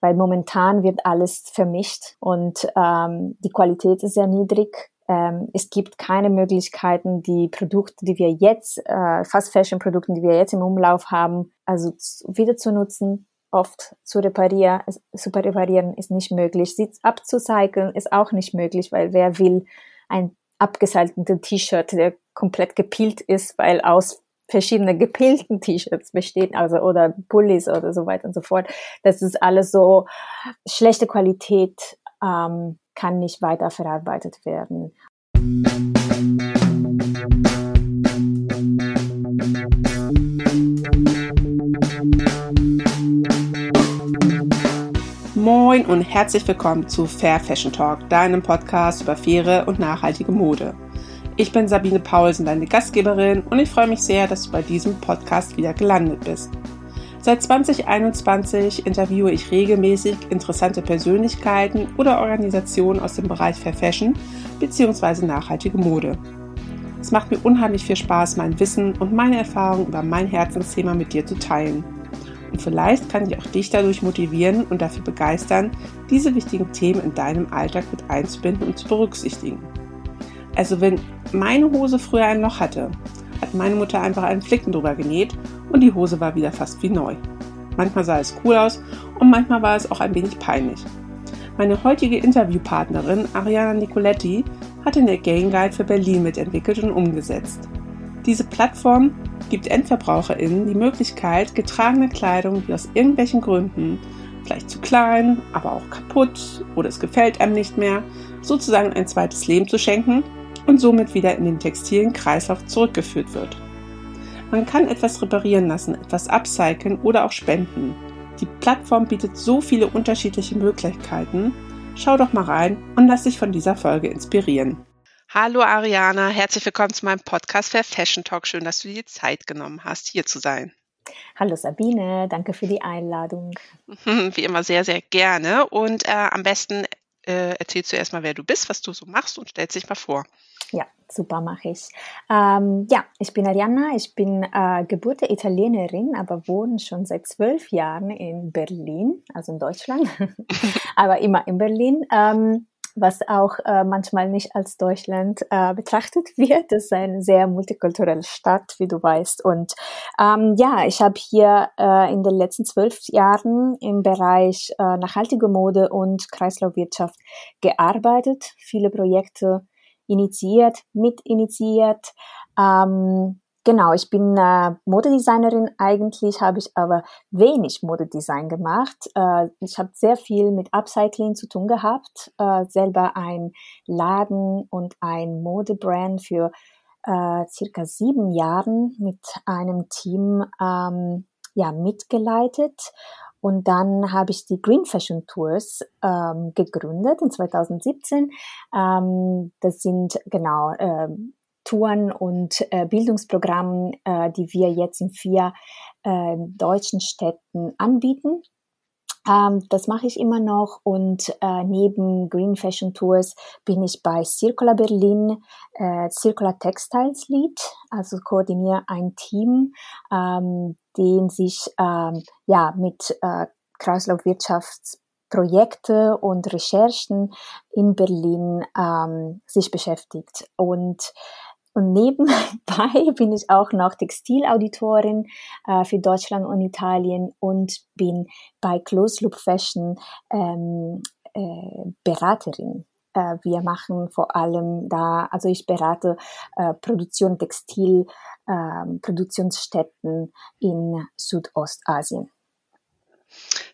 weil momentan wird alles vermischt und ähm, die Qualität ist sehr niedrig. Ähm, es gibt keine Möglichkeiten, die Produkte, die wir jetzt, äh, Fast Fashion Produkte, die wir jetzt im Umlauf haben, also wieder zu nutzen, oft zu reparieren, zu reparieren ist nicht möglich. Sie abzucyceln ist auch nicht möglich, weil wer will ein abgesaltetes T-Shirt, der komplett gepielt ist, weil aus verschiedene gepilten T-Shirts besteht, also oder Pullis oder so weiter und so fort. Das ist alles so schlechte Qualität, ähm, kann nicht weiter verarbeitet werden. Moin und herzlich willkommen zu Fair Fashion Talk, deinem Podcast über faire und nachhaltige Mode. Ich bin Sabine Paulsen, deine Gastgeberin, und ich freue mich sehr, dass du bei diesem Podcast wieder gelandet bist. Seit 2021 interviewe ich regelmäßig interessante Persönlichkeiten oder Organisationen aus dem Bereich Fair Fashion bzw. nachhaltige Mode. Es macht mir unheimlich viel Spaß, mein Wissen und meine Erfahrungen über mein Herzensthema mit dir zu teilen. Und vielleicht kann ich auch dich dadurch motivieren und dafür begeistern, diese wichtigen Themen in deinem Alltag mit einzubinden und zu berücksichtigen. Also wenn meine Hose früher ein Loch hatte, hat meine Mutter einfach einen Flicken drüber genäht und die Hose war wieder fast wie neu. Manchmal sah es cool aus und manchmal war es auch ein wenig peinlich. Meine heutige Interviewpartnerin Ariana Nicoletti hat den Again Guide für Berlin mitentwickelt und umgesetzt. Diese Plattform gibt EndverbraucherInnen die Möglichkeit, getragene Kleidung, die aus irgendwelchen Gründen, vielleicht zu klein, aber auch kaputt oder es gefällt einem nicht mehr, sozusagen ein zweites Leben zu schenken und somit wieder in den textilen Kreislauf zurückgeführt wird. Man kann etwas reparieren lassen, etwas upcyclen oder auch spenden. Die Plattform bietet so viele unterschiedliche Möglichkeiten. Schau doch mal rein und lass dich von dieser Folge inspirieren. Hallo Ariana, herzlich willkommen zu meinem Podcast für Fashion Talk. Schön, dass du dir die Zeit genommen hast, hier zu sein. Hallo Sabine, danke für die Einladung. Wie immer sehr, sehr gerne. Und äh, am besten äh, erzählst du erstmal, wer du bist, was du so machst und stellst dich mal vor. Ja, super mache ich. Ähm, ja, ich bin Arianna, ich bin äh, gebürtige Italienerin, aber wohne schon seit zwölf Jahren in Berlin, also in Deutschland, aber immer in Berlin. Ähm, was auch äh, manchmal nicht als Deutschland äh, betrachtet wird. Das ist eine sehr multikulturelle Stadt, wie du weißt. Und ähm, ja, ich habe hier äh, in den letzten zwölf Jahren im Bereich äh, nachhaltige Mode und Kreislaufwirtschaft gearbeitet, viele Projekte initiiert, mitinitiiert. Ähm, Genau, ich bin äh, Modedesignerin. Eigentlich habe ich aber wenig Modedesign gemacht. Äh, ich habe sehr viel mit Upcycling zu tun gehabt. Äh, selber ein Laden und ein Modebrand für äh, circa sieben Jahren mit einem Team ähm, ja mitgeleitet. Und dann habe ich die Green Fashion Tours ähm, gegründet in 2017. Ähm, das sind genau ähm, Touren und äh, Bildungsprogrammen, äh, die wir jetzt in vier äh, deutschen Städten anbieten. Ähm, das mache ich immer noch und äh, neben Green Fashion Tours bin ich bei Circular Berlin, äh, Circular Textiles Lead, also koordiniere ein Team, ähm, den sich ähm, ja mit äh, Kreislaufwirtschafts Projekte und Recherchen in Berlin ähm, sich beschäftigt. Und und nebenbei bin ich auch noch Textilauditorin äh, für Deutschland und Italien und bin bei Close Loop Fashion ähm, äh, Beraterin. Äh, wir machen vor allem da, also ich berate äh, Produktion Textil, äh, Produktionsstätten in Südostasien.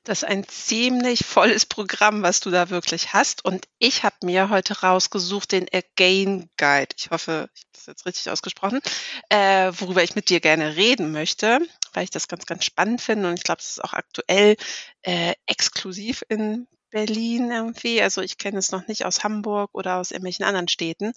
Das ist ein ziemlich volles Programm, was du da wirklich hast. Und ich habe mir heute rausgesucht den Again Guide. Ich hoffe, ich habe das jetzt richtig ausgesprochen, äh, worüber ich mit dir gerne reden möchte, weil ich das ganz, ganz spannend finde. Und ich glaube, es ist auch aktuell äh, exklusiv in Berlin irgendwie. Also ich kenne es noch nicht aus Hamburg oder aus irgendwelchen anderen Städten.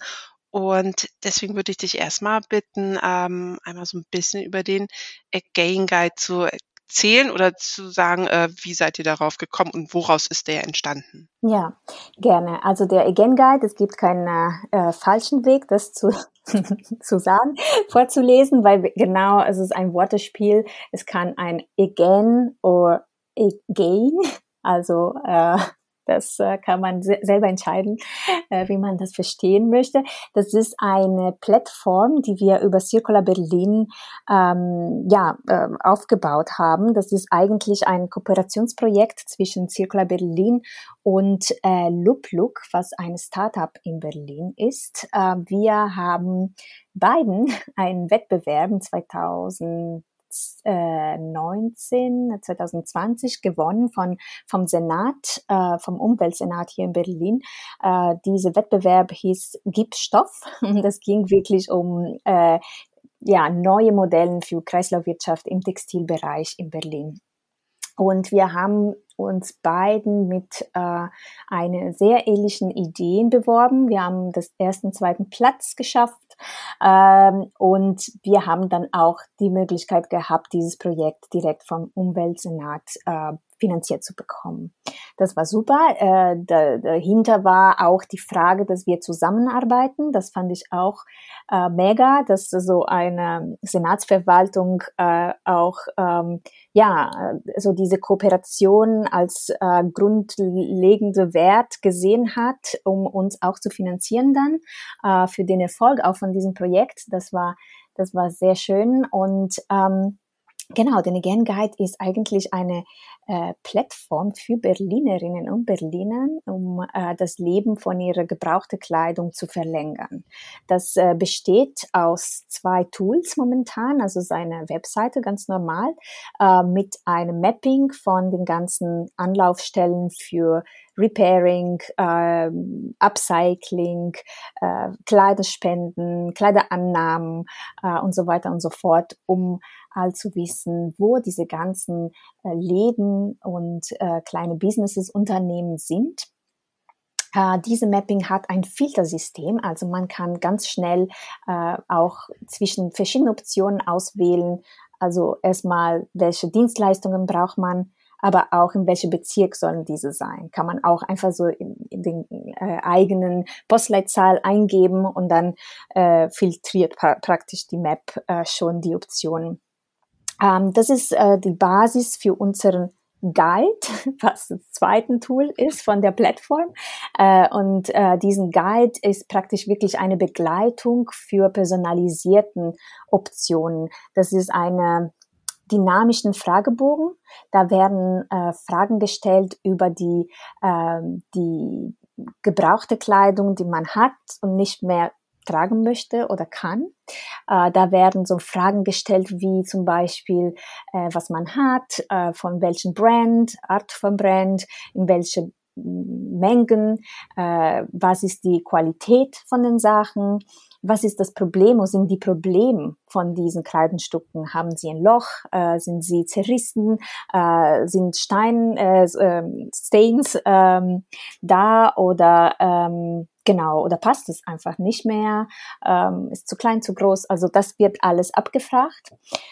Und deswegen würde ich dich erstmal bitten, ähm, einmal so ein bisschen über den Again Guide zu erzählen oder zu sagen, äh, wie seid ihr darauf gekommen und woraus ist der entstanden? Ja, gerne. Also der Again Guide, es gibt keinen äh, falschen Weg, das zu, zu sagen, vorzulesen, weil genau, es ist ein Wortespiel. Es kann ein Again oder Again Also äh, das äh, kann man se selber entscheiden, äh, wie man das verstehen möchte. Das ist eine Plattform, die wir über Circular Berlin ähm, ja, äh, aufgebaut haben. Das ist eigentlich ein Kooperationsprojekt zwischen Circular Berlin und äh, LoopLook, was ein Startup in Berlin ist. Äh, wir haben beiden einen Wettbewerb 2000 2019, 2020 gewonnen von, vom Senat, äh, vom Umweltsenat hier in Berlin. Äh, diese Wettbewerb hieß Gipsstoff und es ging wirklich um äh, ja, neue Modelle für Kreislaufwirtschaft im Textilbereich in Berlin. Und wir haben uns beiden mit äh, einer sehr ähnlichen Ideen beworben. Wir haben das ersten, zweiten Platz geschafft ähm, und wir haben dann auch die Möglichkeit gehabt, dieses Projekt direkt vom Umweltsenat äh, finanziert zu bekommen. Das war super. Äh, dahinter war auch die Frage, dass wir zusammenarbeiten. Das fand ich auch äh, mega, dass so eine Senatsverwaltung äh, auch ähm, ja so diese Kooperation als äh, grundlegende Wert gesehen hat, um uns auch zu finanzieren dann äh, für den Erfolg auch von diesem Projekt. Das war das war sehr schön und ähm, Genau, den Again Guide ist eigentlich eine äh, Plattform für Berlinerinnen und Berliner, um äh, das Leben von ihrer gebrauchten Kleidung zu verlängern. Das äh, besteht aus zwei Tools momentan, also seine Webseite ganz normal, äh, mit einem Mapping von den ganzen Anlaufstellen für Repairing, äh, Upcycling, äh, Kleiderspenden, Kleiderannahmen äh, und so weiter und so fort, um all zu wissen, wo diese ganzen äh, Läden und äh, kleine Businesses, Unternehmen sind. Uh, diese Mapping hat ein Filtersystem, also man kann ganz schnell uh, auch zwischen verschiedenen Optionen auswählen. Also erstmal, welche Dienstleistungen braucht man, aber auch in welchem Bezirk sollen diese sein. Kann man auch einfach so in, in den äh, eigenen Postleitzahl eingeben und dann äh, filtriert pra praktisch die Map äh, schon die Optionen ähm, das ist äh, die Basis für unseren Guide, was das zweite Tool ist von der Plattform. Äh, und äh, diesen Guide ist praktisch wirklich eine Begleitung für personalisierten Optionen. Das ist eine dynamischen Fragebogen. Da werden äh, Fragen gestellt über die, äh, die gebrauchte Kleidung, die man hat und nicht mehr tragen möchte oder kann. Äh, da werden so Fragen gestellt wie zum Beispiel, äh, was man hat, äh, von welchem Brand, Art von Brand, in welche Mengen, äh, was ist die Qualität von den Sachen, was ist das Problem, was sind die Probleme von diesen Kleidungsstücken? Haben sie ein Loch? Äh, sind sie zerrissen? Äh, sind Stein, äh, ähm, Stains ähm, da oder ähm, genau oder passt es einfach nicht mehr? Ähm, ist zu klein, zu groß? Also das wird alles abgefragt.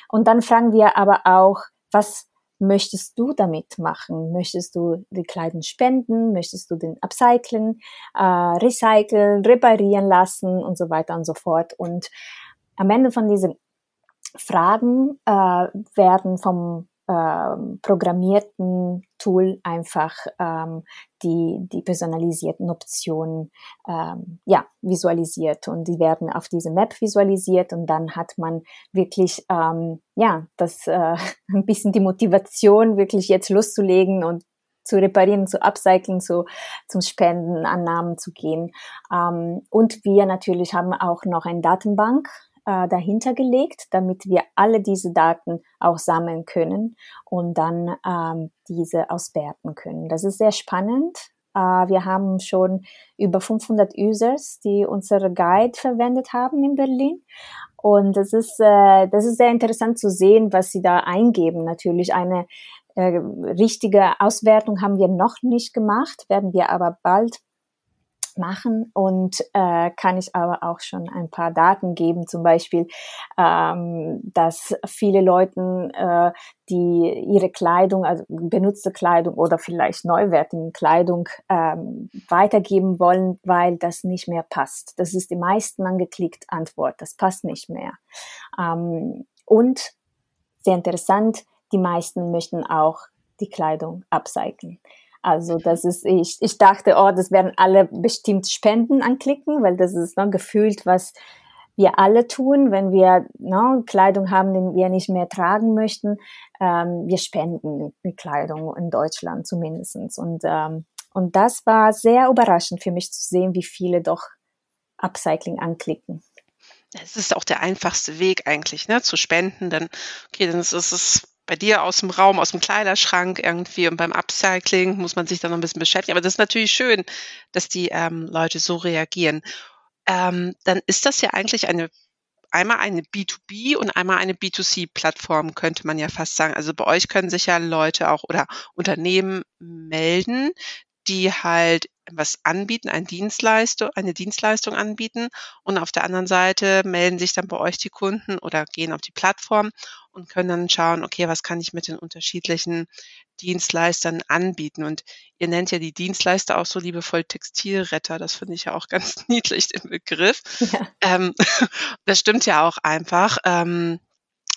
Und dann fragen wir aber auch, was möchtest du damit machen? Möchtest du die Kleidung spenden? Möchtest du den upcyclen, äh, recyceln, reparieren lassen und so weiter und so fort? Und am Ende von diesen Fragen äh, werden vom ähm, programmierten Tool einfach ähm, die, die personalisierten Optionen ähm, ja, visualisiert und die werden auf diese Map visualisiert und dann hat man wirklich ähm, ja das äh, ein bisschen die Motivation wirklich jetzt loszulegen und zu reparieren, zu upcyclen, zu, zum Spenden, Annahmen zu gehen. Ähm, und wir natürlich haben auch noch eine Datenbank äh, dahinter gelegt, damit wir alle diese Daten auch sammeln können und dann ähm, diese auswerten können. Das ist sehr spannend. Äh, wir haben schon über 500 Users, die unsere Guide verwendet haben in Berlin. Und das ist, äh, das ist sehr interessant zu sehen, was sie da eingeben. Natürlich eine äh, richtige Auswertung haben wir noch nicht gemacht, werden wir aber bald machen und äh, kann ich aber auch schon ein paar Daten geben, zum Beispiel, ähm, dass viele Leute, äh, die ihre Kleidung, also benutzte Kleidung oder vielleicht neuwertige Kleidung ähm, weitergeben wollen, weil das nicht mehr passt. Das ist die meisten angeklickt Antwort, das passt nicht mehr. Ähm, und sehr interessant, die meisten möchten auch die Kleidung upcyclen. Also das ist, ich, ich dachte, oh, das werden alle bestimmt Spenden anklicken, weil das ist ne, gefühlt, was wir alle tun, wenn wir ne, Kleidung haben, die wir nicht mehr tragen möchten. Ähm, wir spenden die Kleidung in Deutschland zumindestens. Und, ähm, und das war sehr überraschend für mich zu sehen, wie viele doch Upcycling anklicken. Es ist auch der einfachste Weg eigentlich, ne, zu spenden. Dann, okay, dann ist es bei dir aus dem Raum, aus dem Kleiderschrank irgendwie und beim Upcycling muss man sich dann noch ein bisschen beschäftigen. Aber das ist natürlich schön, dass die ähm, Leute so reagieren ähm, dann ist das ja eigentlich eine einmal eine B2B und einmal eine B2C-Plattform, könnte man ja fast sagen. Also bei euch können sich ja Leute auch oder Unternehmen melden, die halt was anbieten, eine Dienstleistung, eine Dienstleistung anbieten und auf der anderen Seite melden sich dann bei euch die Kunden oder gehen auf die Plattform und können dann schauen, okay, was kann ich mit den unterschiedlichen Dienstleistern anbieten? Und ihr nennt ja die Dienstleister auch so liebevoll Textilretter. Das finde ich ja auch ganz niedlich, den Begriff. Ja. Ähm, das stimmt ja auch einfach. Ähm,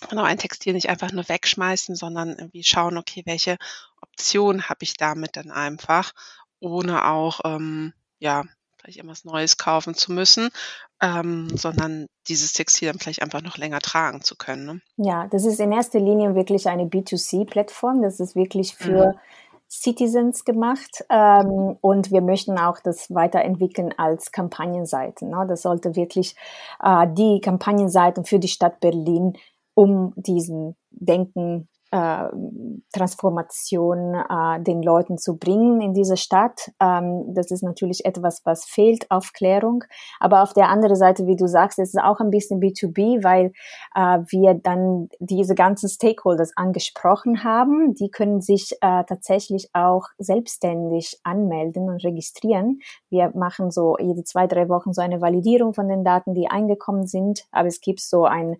genau, ein Textil nicht einfach nur wegschmeißen, sondern irgendwie schauen, okay, welche Option habe ich damit dann einfach, ohne auch, ähm, ja, vielleicht irgendwas Neues kaufen zu müssen, ähm, sondern dieses Textil dann vielleicht einfach noch länger tragen zu können. Ne? Ja, das ist in erster Linie wirklich eine B2C-Plattform. Das ist wirklich für mhm. Citizens gemacht ähm, und wir möchten auch das weiterentwickeln als Kampagnenseiten. Ne? Das sollte wirklich äh, die Kampagnenseiten für die Stadt Berlin um diesen Denken äh, Transformation äh, den Leuten zu bringen in diese Stadt. Ähm, das ist natürlich etwas, was fehlt, Aufklärung. Aber auf der anderen Seite, wie du sagst, ist es auch ein bisschen B2B, weil äh, wir dann diese ganzen Stakeholders angesprochen haben. Die können sich äh, tatsächlich auch selbstständig anmelden und registrieren. Wir machen so jede zwei, drei Wochen so eine Validierung von den Daten, die eingekommen sind. Aber es gibt so ein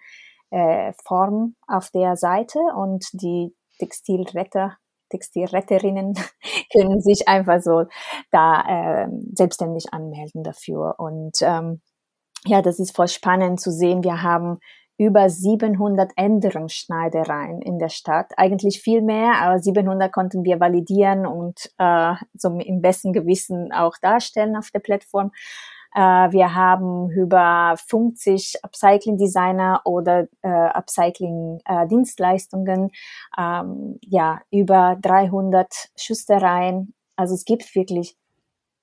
äh, Form auf der Seite und die Textilretter Textilretterinnen können sich einfach so da äh, selbstständig anmelden dafür. Und ähm, ja, das ist voll spannend zu sehen. Wir haben über 700 Änderungsschneidereien in der Stadt. Eigentlich viel mehr, aber 700 konnten wir validieren und äh, so im besten Gewissen auch darstellen auf der Plattform. Äh, wir haben über 50 Upcycling-Designer oder äh, Upcycling-Dienstleistungen, ähm, ja, über 300 Schüstereien. Also es gibt wirklich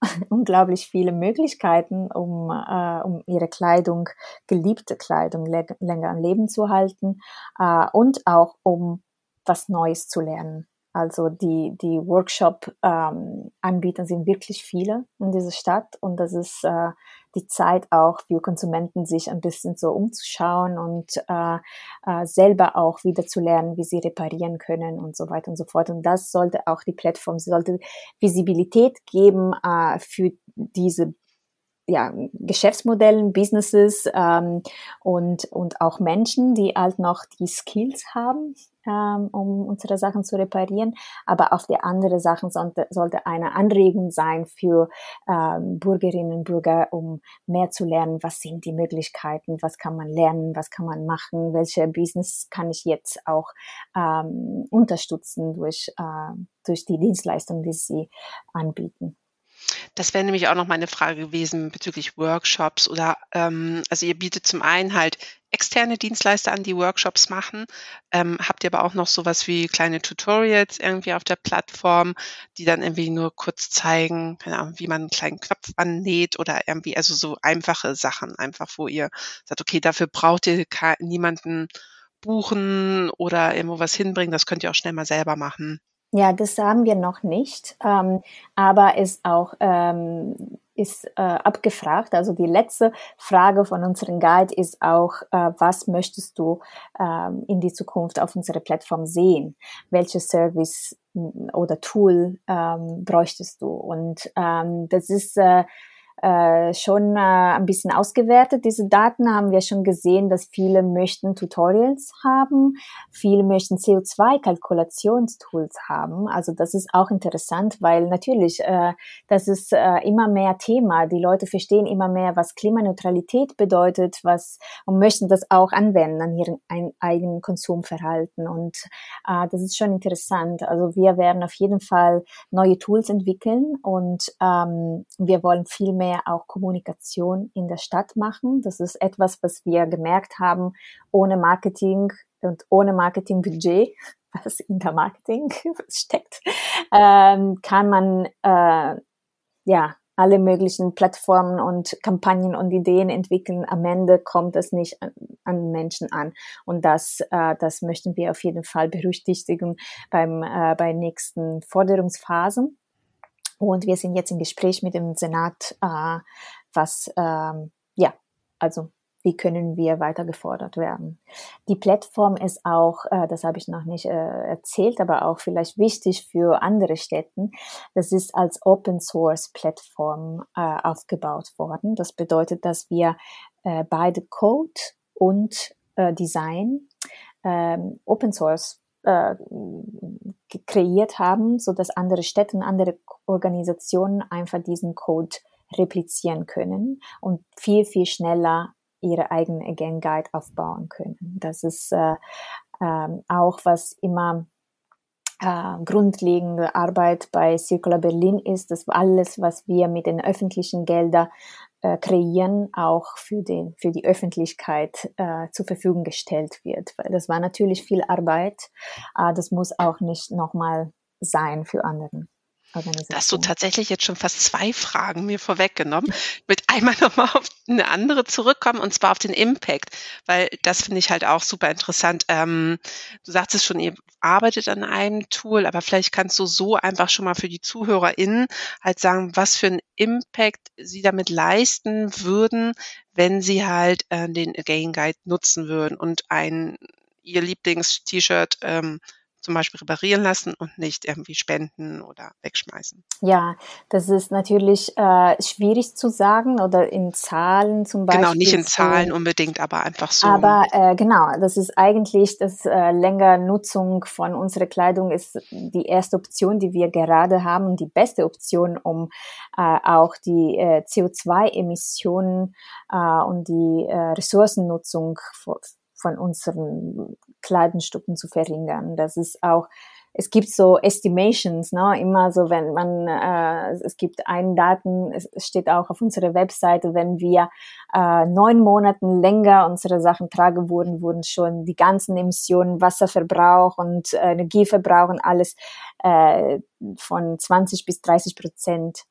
unglaublich viele Möglichkeiten, um, äh, um ihre Kleidung, geliebte Kleidung länger am Leben zu halten äh, und auch um was Neues zu lernen. Also die, die Workshop-Anbieter ähm, sind wirklich viele in dieser Stadt und das ist äh, die Zeit auch für Konsumenten, sich ein bisschen so umzuschauen und äh, äh, selber auch wieder zu lernen, wie sie reparieren können und so weiter und so fort. Und das sollte auch die Plattform, sie sollte Visibilität geben äh, für diese ja, Geschäftsmodellen, Businesses ähm, und, und auch Menschen, die halt noch die Skills haben, um unsere Sachen zu reparieren. Aber auf der anderen Sachen sollte, sollte eine Anregung sein für ähm, Bürgerinnen und Bürger, um mehr zu lernen, was sind die Möglichkeiten, was kann man lernen, was kann man machen, welche Business kann ich jetzt auch ähm, unterstützen durch, äh, durch die Dienstleistungen, die sie anbieten. Das wäre nämlich auch noch meine Frage gewesen bezüglich Workshops oder ähm, also ihr bietet zum einen halt externe Dienstleister an, die Workshops machen. Ähm, habt ihr aber auch noch sowas wie kleine Tutorials irgendwie auf der Plattform, die dann irgendwie nur kurz zeigen, Ahnung, wie man einen kleinen Knopf annäht oder irgendwie, also so einfache Sachen einfach, wo ihr sagt, okay, dafür braucht ihr niemanden buchen oder irgendwo was hinbringen, das könnt ihr auch schnell mal selber machen. Ja, das haben wir noch nicht, ähm, aber ist auch ähm, ist äh, abgefragt. Also die letzte Frage von unserem Guide ist auch, äh, was möchtest du ähm, in die Zukunft auf unserer Plattform sehen? Welches Service oder Tool ähm, bräuchtest du? Und ähm, das ist äh, äh, schon äh, ein bisschen ausgewertet. Diese Daten haben wir schon gesehen, dass viele möchten Tutorials haben, viele möchten CO2-Kalkulationstools haben. Also das ist auch interessant, weil natürlich äh, das ist äh, immer mehr Thema. Die Leute verstehen immer mehr, was Klimaneutralität bedeutet, was und möchten das auch anwenden an ihren ein, eigenen Konsumverhalten. Und äh, das ist schon interessant. Also wir werden auf jeden Fall neue Tools entwickeln und ähm, wir wollen viel mehr mehr auch Kommunikation in der Stadt machen. Das ist etwas, was wir gemerkt haben, ohne Marketing und ohne Marketingbudget, was in der Marketing steckt, ähm, kann man äh, ja alle möglichen Plattformen und Kampagnen und Ideen entwickeln. Am Ende kommt es nicht an, an Menschen an. Und das, äh, das möchten wir auf jeden Fall berücksichtigen beim, äh, bei nächsten Forderungsphasen. Und wir sind jetzt im Gespräch mit dem Senat, äh, was, ähm, ja, also wie können wir weiter gefordert werden. Die Plattform ist auch, äh, das habe ich noch nicht äh, erzählt, aber auch vielleicht wichtig für andere Städten. Das ist als Open Source Plattform äh, aufgebaut worden. Das bedeutet, dass wir äh, beide Code und äh, Design ähm, Open Source äh, kreiert haben, so dass andere Städte und andere Organisationen einfach diesen Code replizieren können und viel, viel schneller ihre eigene Again Guide aufbauen können. Das ist äh, äh, auch was immer äh, grundlegende Arbeit bei Circular Berlin ist, dass alles, was wir mit den öffentlichen Geldern äh, kreieren, auch für, den, für die Öffentlichkeit äh, zur Verfügung gestellt wird. Weil das war natürlich viel Arbeit, äh, das muss auch nicht nochmal sein für anderen. Organisation. Hast du tatsächlich jetzt schon fast zwei Fragen mir vorweggenommen. Ich würde einmal nochmal auf eine andere zurückkommen und zwar auf den Impact, weil das finde ich halt auch super interessant. Ähm, du sagtest schon, ihr arbeitet an einem Tool, aber vielleicht kannst du so einfach schon mal für die ZuhörerInnen halt sagen, was für einen Impact sie damit leisten würden, wenn sie halt äh, den Again Guide nutzen würden und ein ihr Lieblings-T-Shirt ähm, zum Beispiel reparieren lassen und nicht irgendwie spenden oder wegschmeißen. Ja, das ist natürlich äh, schwierig zu sagen oder in Zahlen zum Beispiel. Genau, nicht in Zahlen unbedingt, aber einfach so. Aber äh, genau, das ist eigentlich das äh, längere Nutzung von unserer Kleidung ist die erste Option, die wir gerade haben und die beste Option, um äh, auch die äh, CO2-Emissionen äh, und die äh, Ressourcennutzung von unseren Kleidungsstücken zu verringern. Das ist auch es gibt so Estimations, ne? immer so, wenn man, äh, es gibt einen Daten, es steht auch auf unserer Webseite, wenn wir äh, neun Monaten länger unsere Sachen tragen würden, wurden schon die ganzen Emissionen, Wasserverbrauch und äh, Energieverbrauch und alles äh, von 20 bis 30 Prozent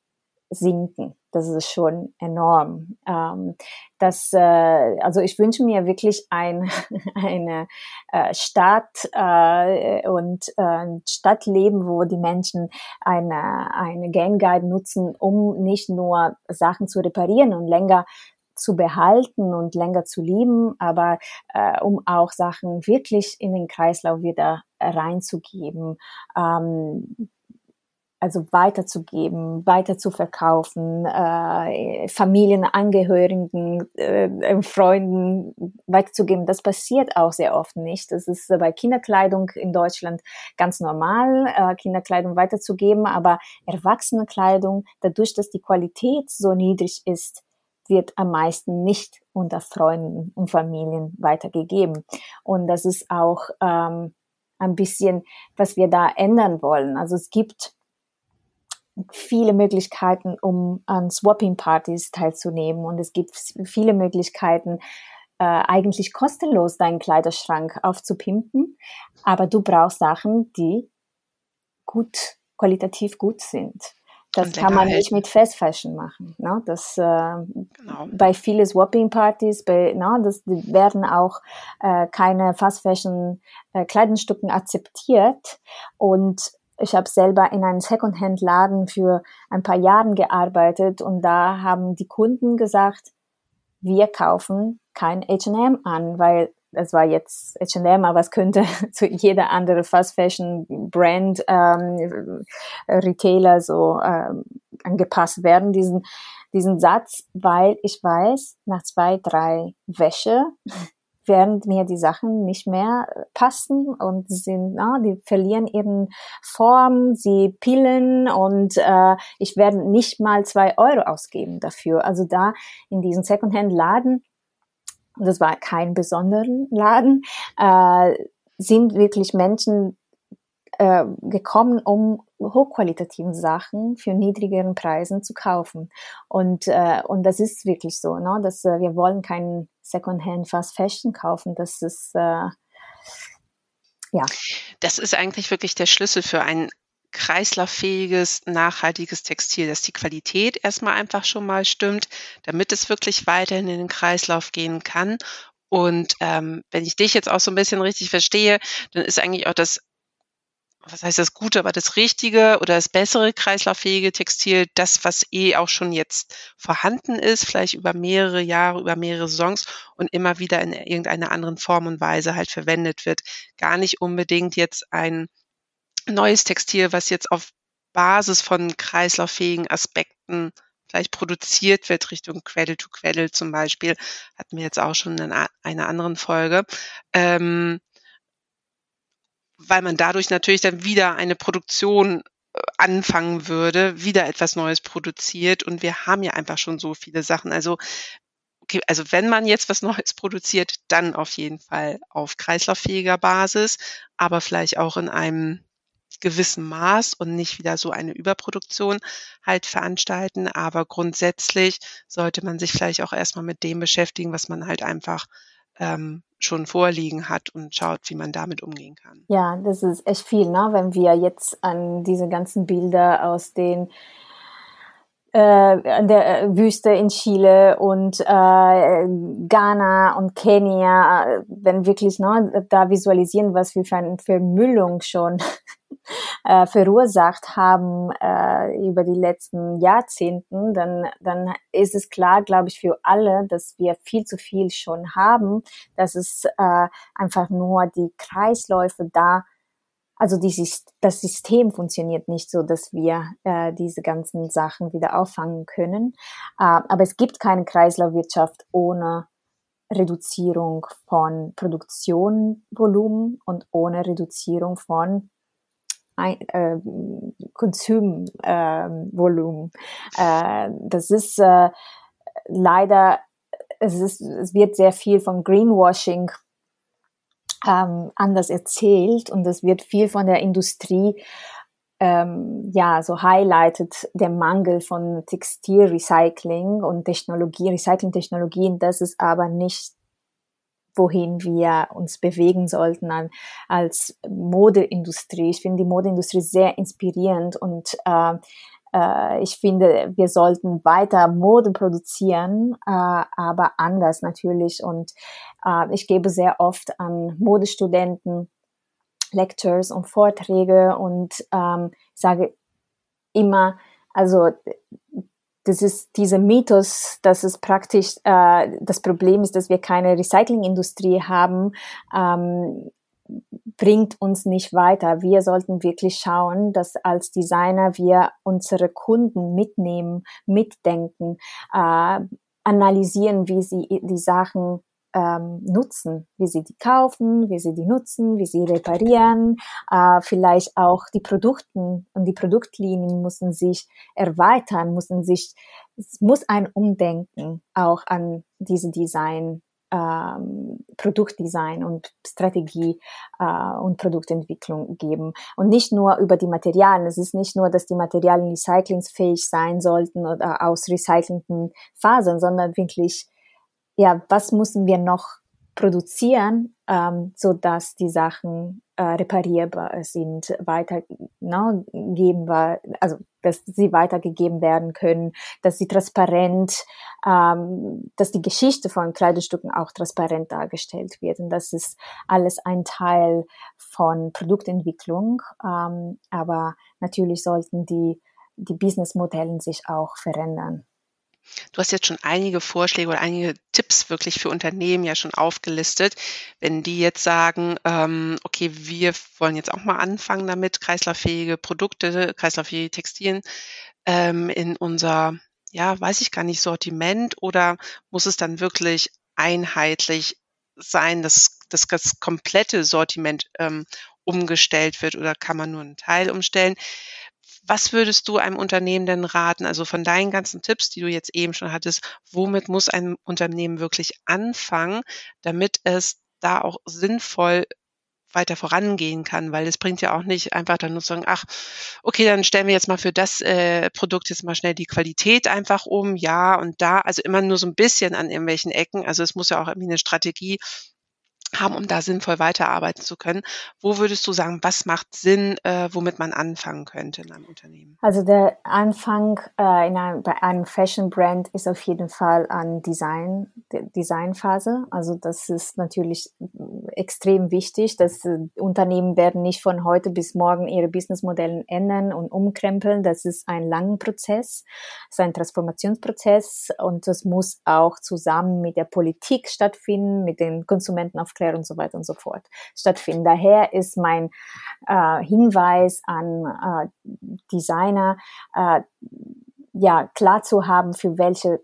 sinken. Das ist schon enorm. Ähm, das, äh, also ich wünsche mir wirklich ein, eine äh, Stadt äh, und äh, Stadtleben, wo die Menschen eine, eine Gang Guide nutzen, um nicht nur Sachen zu reparieren und länger zu behalten und länger zu lieben, aber äh, um auch Sachen wirklich in den Kreislauf wieder reinzugeben. Ähm, also weiterzugeben, weiter zu verkaufen, äh, Familienangehörigen, äh, Freunden weiterzugeben. Das passiert auch sehr oft nicht. Das ist bei Kinderkleidung in Deutschland ganz normal, äh, Kinderkleidung weiterzugeben, aber Erwachsenekleidung, dadurch, dass die Qualität so niedrig ist, wird am meisten nicht unter Freunden und Familien weitergegeben. Und das ist auch ähm, ein bisschen, was wir da ändern wollen. Also es gibt viele Möglichkeiten, um an Swapping-Partys teilzunehmen und es gibt viele Möglichkeiten, äh, eigentlich kostenlos deinen Kleiderschrank aufzupimpen, aber du brauchst Sachen, die gut, qualitativ gut sind. Das kann man nicht mit Fast Fashion machen. Ne? Das, äh, genau. Bei vielen Swapping-Partys, ne, das werden auch äh, keine Fast Fashion äh, akzeptiert und ich habe selber in einem Secondhand-Laden für ein paar Jahre gearbeitet und da haben die Kunden gesagt, wir kaufen kein H&M an, weil es war jetzt H&M, aber es könnte zu jeder andere Fast Fashion Brand ähm, Retailer so ähm, angepasst werden. Diesen diesen Satz, weil ich weiß, nach zwei, drei Wäsche werden mir die Sachen nicht mehr passen und sind, na, die verlieren ihren Form, sie pillen und äh, ich werde nicht mal zwei Euro ausgeben dafür. Also da in diesem Secondhand-Laden, das war kein besonderen Laden, äh, sind wirklich Menschen äh, gekommen, um hochqualitativen Sachen für niedrigeren Preisen zu kaufen. Und, äh, und das ist wirklich so, ne? dass äh, wir wollen keinen Secondhand Fast Fashion kaufen. Das ist äh, ja. Das ist eigentlich wirklich der Schlüssel für ein kreislauffähiges, nachhaltiges Textil, dass die Qualität erstmal einfach schon mal stimmt, damit es wirklich weiterhin in den Kreislauf gehen kann. Und ähm, wenn ich dich jetzt auch so ein bisschen richtig verstehe, dann ist eigentlich auch das was heißt das Gute, aber das richtige oder das bessere kreislauffähige Textil, das, was eh auch schon jetzt vorhanden ist, vielleicht über mehrere Jahre, über mehrere Saisons und immer wieder in irgendeiner anderen Form und Weise halt verwendet wird. Gar nicht unbedingt jetzt ein neues Textil, was jetzt auf Basis von kreislauffähigen Aspekten vielleicht produziert wird, Richtung Cradle to Cradle zum Beispiel, hatten wir jetzt auch schon in einer anderen Folge. Ähm, weil man dadurch natürlich dann wieder eine Produktion äh, anfangen würde, wieder etwas Neues produziert und wir haben ja einfach schon so viele Sachen. Also okay, also wenn man jetzt was Neues produziert, dann auf jeden Fall auf kreislauffähiger Basis, aber vielleicht auch in einem gewissen Maß und nicht wieder so eine Überproduktion halt veranstalten. Aber grundsätzlich sollte man sich vielleicht auch erstmal mit dem beschäftigen, was man halt einfach ähm, schon vorliegen hat und schaut, wie man damit umgehen kann. Ja, das ist echt viel, ne? wenn wir jetzt an diese ganzen Bilder aus den äh, der äh, Wüste in Chile und äh, Ghana und Kenia, äh, wenn wirklich ne, da visualisieren, was wir für eine Vermüllung schon äh, verursacht haben äh, über die letzten Jahrzehnten, dann, dann ist es klar, glaube ich, für alle, dass wir viel zu viel schon haben, dass es äh, einfach nur die Kreisläufe da also dieses, das System funktioniert nicht so, dass wir äh, diese ganzen Sachen wieder auffangen können. Äh, aber es gibt keine Kreislaufwirtschaft ohne Reduzierung von Produktionvolumen und ohne Reduzierung von ein, äh, Konsumvolumen. Äh, das ist äh, leider, es, ist, es wird sehr viel von Greenwashing ähm, anders erzählt und es wird viel von der Industrie ähm, ja so highlightet der Mangel von Textilrecycling und Technologie, Recyclingtechnologien. Das ist aber nicht wohin wir uns bewegen sollten an, als Modeindustrie. Ich finde die Modeindustrie sehr inspirierend und äh, ich finde, wir sollten weiter Mode produzieren, äh, aber anders natürlich. Und äh, ich gebe sehr oft an Modestudenten Lectures und Vorträge und ähm, sage immer, also das ist dieser Mythos, dass es praktisch äh, das Problem ist, dass wir keine Recyclingindustrie haben, ähm, bringt uns nicht weiter. Wir sollten wirklich schauen, dass als Designer wir unsere Kunden mitnehmen, mitdenken, äh, analysieren, wie sie die Sachen ähm, nutzen, wie sie die kaufen, wie sie die nutzen, wie sie reparieren, äh, vielleicht auch die Produkten und die Produktlinien müssen sich erweitern, müssen sich, es muss ein Umdenken auch an diese Design ähm, Produktdesign und Strategie äh, und Produktentwicklung geben. Und nicht nur über die Materialien. Es ist nicht nur, dass die Materialien recyclingsfähig sein sollten oder aus recycelten Fasern, sondern wirklich ja, was müssen wir noch produzieren, ähm, so dass die Sachen äh, reparierbar sind, weitergeben ne, also dass sie weitergegeben werden können, dass sie transparent, ähm, dass die Geschichte von Kleidungsstücken auch transparent dargestellt wird. Und das ist alles ein Teil von Produktentwicklung. Ähm, aber natürlich sollten die, die Businessmodellen sich auch verändern. Du hast jetzt schon einige Vorschläge oder einige Tipps wirklich für Unternehmen ja schon aufgelistet. Wenn die jetzt sagen, ähm, okay, wir wollen jetzt auch mal anfangen damit, kreislauffähige Produkte, kreislauffähige Textilien ähm, in unser ja, weiß ich gar nicht, Sortiment oder muss es dann wirklich einheitlich sein, dass, dass das komplette Sortiment ähm, umgestellt wird oder kann man nur einen Teil umstellen? Was würdest du einem Unternehmen denn raten? Also von deinen ganzen Tipps, die du jetzt eben schon hattest, womit muss ein Unternehmen wirklich anfangen, damit es da auch sinnvoll weiter vorangehen kann, weil es bringt ja auch nicht einfach dann nur zu sagen, ach, okay, dann stellen wir jetzt mal für das äh, Produkt jetzt mal schnell die Qualität einfach um, ja und da, also immer nur so ein bisschen an irgendwelchen Ecken. Also es muss ja auch irgendwie eine Strategie haben, um da sinnvoll weiterarbeiten zu können. Wo würdest du sagen, was macht Sinn, äh, womit man anfangen könnte in einem Unternehmen? Also der Anfang äh, in einem, bei einem Fashion Brand ist auf jeden Fall an Design, Designphase. Also das ist natürlich extrem wichtig. dass äh, Unternehmen werden nicht von heute bis morgen ihre Businessmodelle ändern und umkrempeln. Das ist ein langer Prozess, das ist ein Transformationsprozess und das muss auch zusammen mit der Politik stattfinden, mit den Konsumentenaufklärungen Aufklärung und so weiter und so fort stattfinden. Daher ist mein äh, Hinweis an äh, Designer, äh, ja, klar zu haben, für welche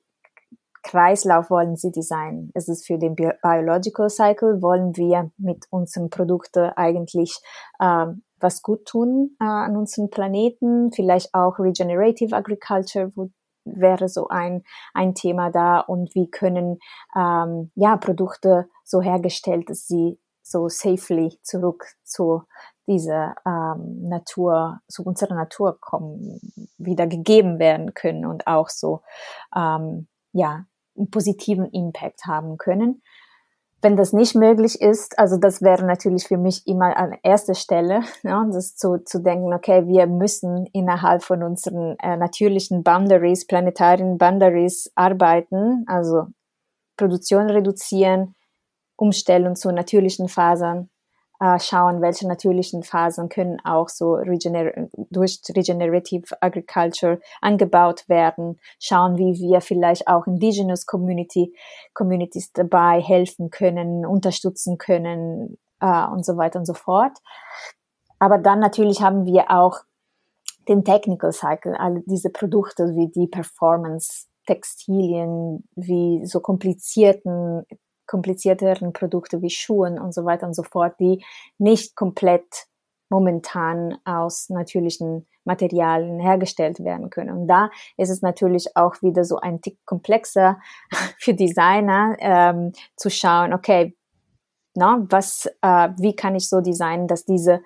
Kreislauf wollen Sie designen? Ist es für den Biological Cycle? Wollen wir mit unseren Produkten eigentlich äh, was gut tun äh, an unserem Planeten? Vielleicht auch Regenerative Agriculture, wo wäre so ein, ein Thema da und wie können ähm, ja Produkte so hergestellt, dass sie so safely zurück zu dieser ähm, Natur, zu unserer Natur kommen, wieder gegeben werden können und auch so ähm, ja einen positiven Impact haben können. Wenn das nicht möglich ist, also das wäre natürlich für mich immer an erster Stelle, ja, das zu, zu denken, okay, wir müssen innerhalb von unseren äh, natürlichen Boundaries, planetaren Boundaries arbeiten, also Produktion reduzieren, umstellen zu natürlichen Fasern, äh, schauen, welche natürlichen Fasern können auch so regener durch Regenerative Agriculture angebaut werden, schauen, wie wir vielleicht auch Indigenous Community, Communities dabei helfen können, unterstützen können äh, und so weiter und so fort. Aber dann natürlich haben wir auch den Technical Cycle, alle diese Produkte wie die Performance Textilien, wie so komplizierten komplizierteren Produkte wie Schuhen und so weiter und so fort, die nicht komplett momentan aus natürlichen Materialien hergestellt werden können. Und da ist es natürlich auch wieder so ein Tick komplexer für Designer ähm, zu schauen, okay, na, was, äh, wie kann ich so designen, dass diese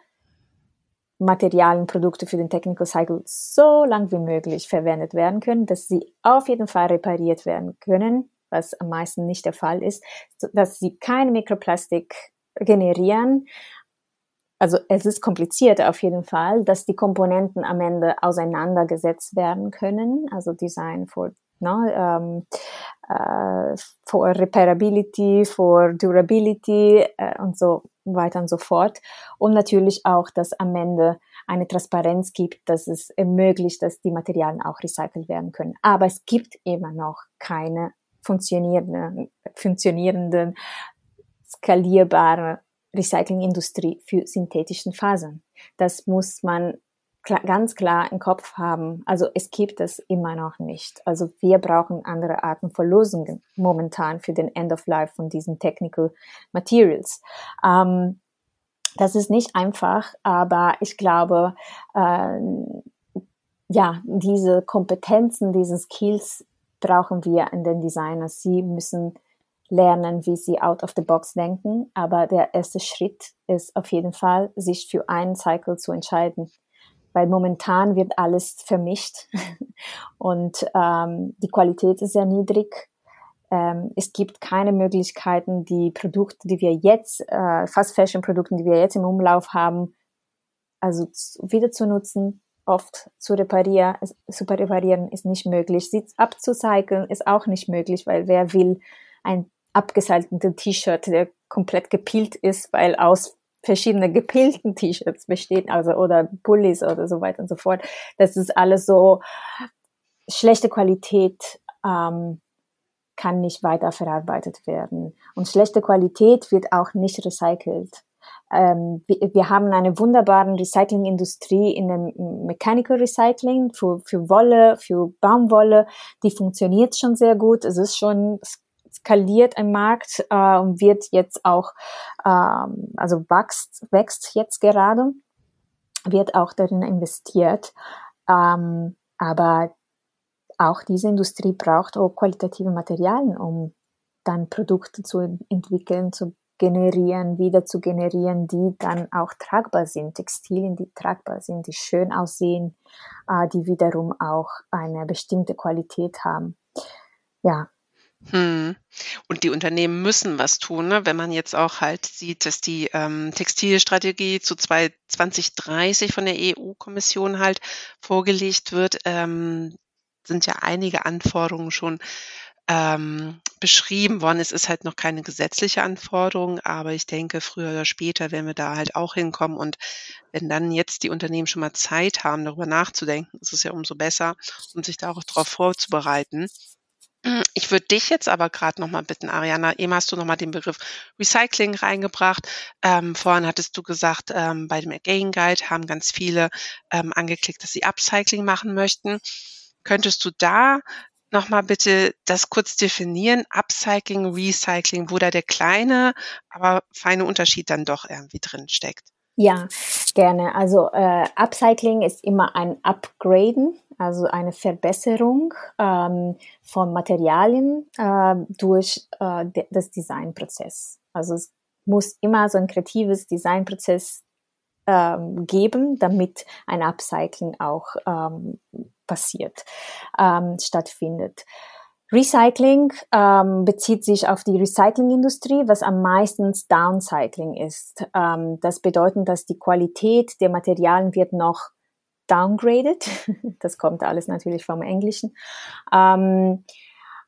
Materialien, Produkte für den Technical Cycle so lang wie möglich verwendet werden können, dass sie auf jeden Fall repariert werden können was am meisten nicht der Fall ist, dass sie kein Mikroplastik generieren. Also es ist kompliziert auf jeden Fall, dass die Komponenten am Ende auseinandergesetzt werden können, also Design for no, ähm, äh, for Repairability, for Durability äh, und so weiter und so fort. Und natürlich auch, dass am Ende eine Transparenz gibt, dass es ermöglicht, dass die Materialien auch recycelt werden können. Aber es gibt immer noch keine funktionierende, funktionierenden, skalierbare Recyclingindustrie für synthetischen Fasern. Das muss man klar, ganz klar im Kopf haben. Also es gibt es immer noch nicht. Also wir brauchen andere Arten von Lösungen momentan für den End of Life von diesen Technical Materials. Ähm, das ist nicht einfach, aber ich glaube, äh, ja, diese Kompetenzen, diese Skills brauchen wir in den Designers. Sie müssen lernen, wie sie out of the box denken. Aber der erste Schritt ist auf jeden Fall, sich für einen Cycle zu entscheiden. Weil momentan wird alles vermischt und ähm, die Qualität ist sehr niedrig. Ähm, es gibt keine Möglichkeiten, die Produkte, die wir jetzt, äh, Fast Fashion Produkte, die wir jetzt im Umlauf haben, also wieder zu nutzen, oft zu reparieren, zu reparieren ist nicht möglich. Sie abzucyceln ist auch nicht möglich, weil wer will ein abgesaltetes T-Shirt, der komplett gepielt ist, weil aus verschiedenen gepilten T-Shirts besteht, also oder Pullis oder so weiter und so fort. Das ist alles so schlechte Qualität ähm, kann nicht weiter verarbeitet werden und schlechte Qualität wird auch nicht recycelt. Ähm, wir, haben eine wunderbare Recyclingindustrie in dem Mechanical Recycling für, für Wolle, für Baumwolle. Die funktioniert schon sehr gut. Es ist schon skaliert im Markt äh, und wird jetzt auch, ähm, also wächst, wächst jetzt gerade, wird auch darin investiert. Ähm, aber auch diese Industrie braucht auch qualitative Materialien, um dann Produkte zu entwickeln, zu generieren, wieder zu generieren, die dann auch tragbar sind, Textilien, die tragbar sind, die schön aussehen, äh, die wiederum auch eine bestimmte Qualität haben. Ja. Hm. Und die Unternehmen müssen was tun, ne? wenn man jetzt auch halt sieht, dass die ähm, Textilstrategie zu 2030 von der EU-Kommission halt vorgelegt wird, ähm, sind ja einige Anforderungen schon ähm, beschrieben worden. Es ist halt noch keine gesetzliche Anforderung, aber ich denke, früher oder später werden wir da halt auch hinkommen. Und wenn dann jetzt die Unternehmen schon mal Zeit haben, darüber nachzudenken, ist es ja umso besser, um sich da auch darauf vorzubereiten. Ich würde dich jetzt aber gerade nochmal bitten, Ariana, eben hast du nochmal den Begriff Recycling reingebracht. Ähm, vorhin hattest du gesagt, ähm, bei dem Again Guide haben ganz viele ähm, angeklickt, dass sie Upcycling machen möchten. Könntest du da nochmal bitte das kurz definieren, Upcycling, Recycling, wo da der kleine, aber feine Unterschied dann doch irgendwie drin steckt. Ja, gerne. Also äh, Upcycling ist immer ein Upgraden, also eine Verbesserung ähm, von Materialien äh, durch äh, das Designprozess. Also es muss immer so ein kreatives Designprozess ähm, geben, damit ein Upcycling auch ähm, passiert, ähm, stattfindet. Recycling ähm, bezieht sich auf die Recyclingindustrie, was am meisten Downcycling ist. Ähm, das bedeutet, dass die Qualität der Materialien wird noch downgraded. Das kommt alles natürlich vom Englischen. Ähm,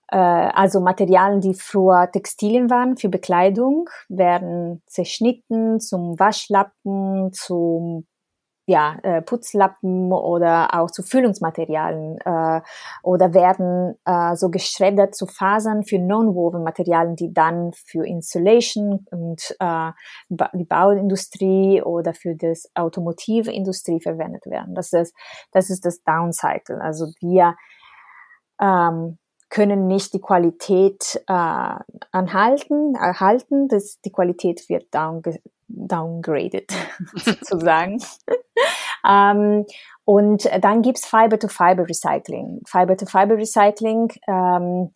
äh, also Materialien, die früher Textilien waren für Bekleidung, werden zerschnitten zum Waschlappen, zum ja, äh, Putzlappen oder auch zu Füllungsmaterialien äh, oder werden äh, so geschreddert zu Fasern für Non-Woven-Materialien, die dann für Insulation und äh, die Bauindustrie oder für das automotive Industrie verwendet werden. Das ist das, ist das Downcycle. Also wir ähm, können nicht die Qualität äh, anhalten, erhalten, das, die Qualität wird down, downgraded sozusagen. ähm, und dann gibt's Fiber-to-Fiber-Recycling. Fiber-to-Fiber-Recycling ähm,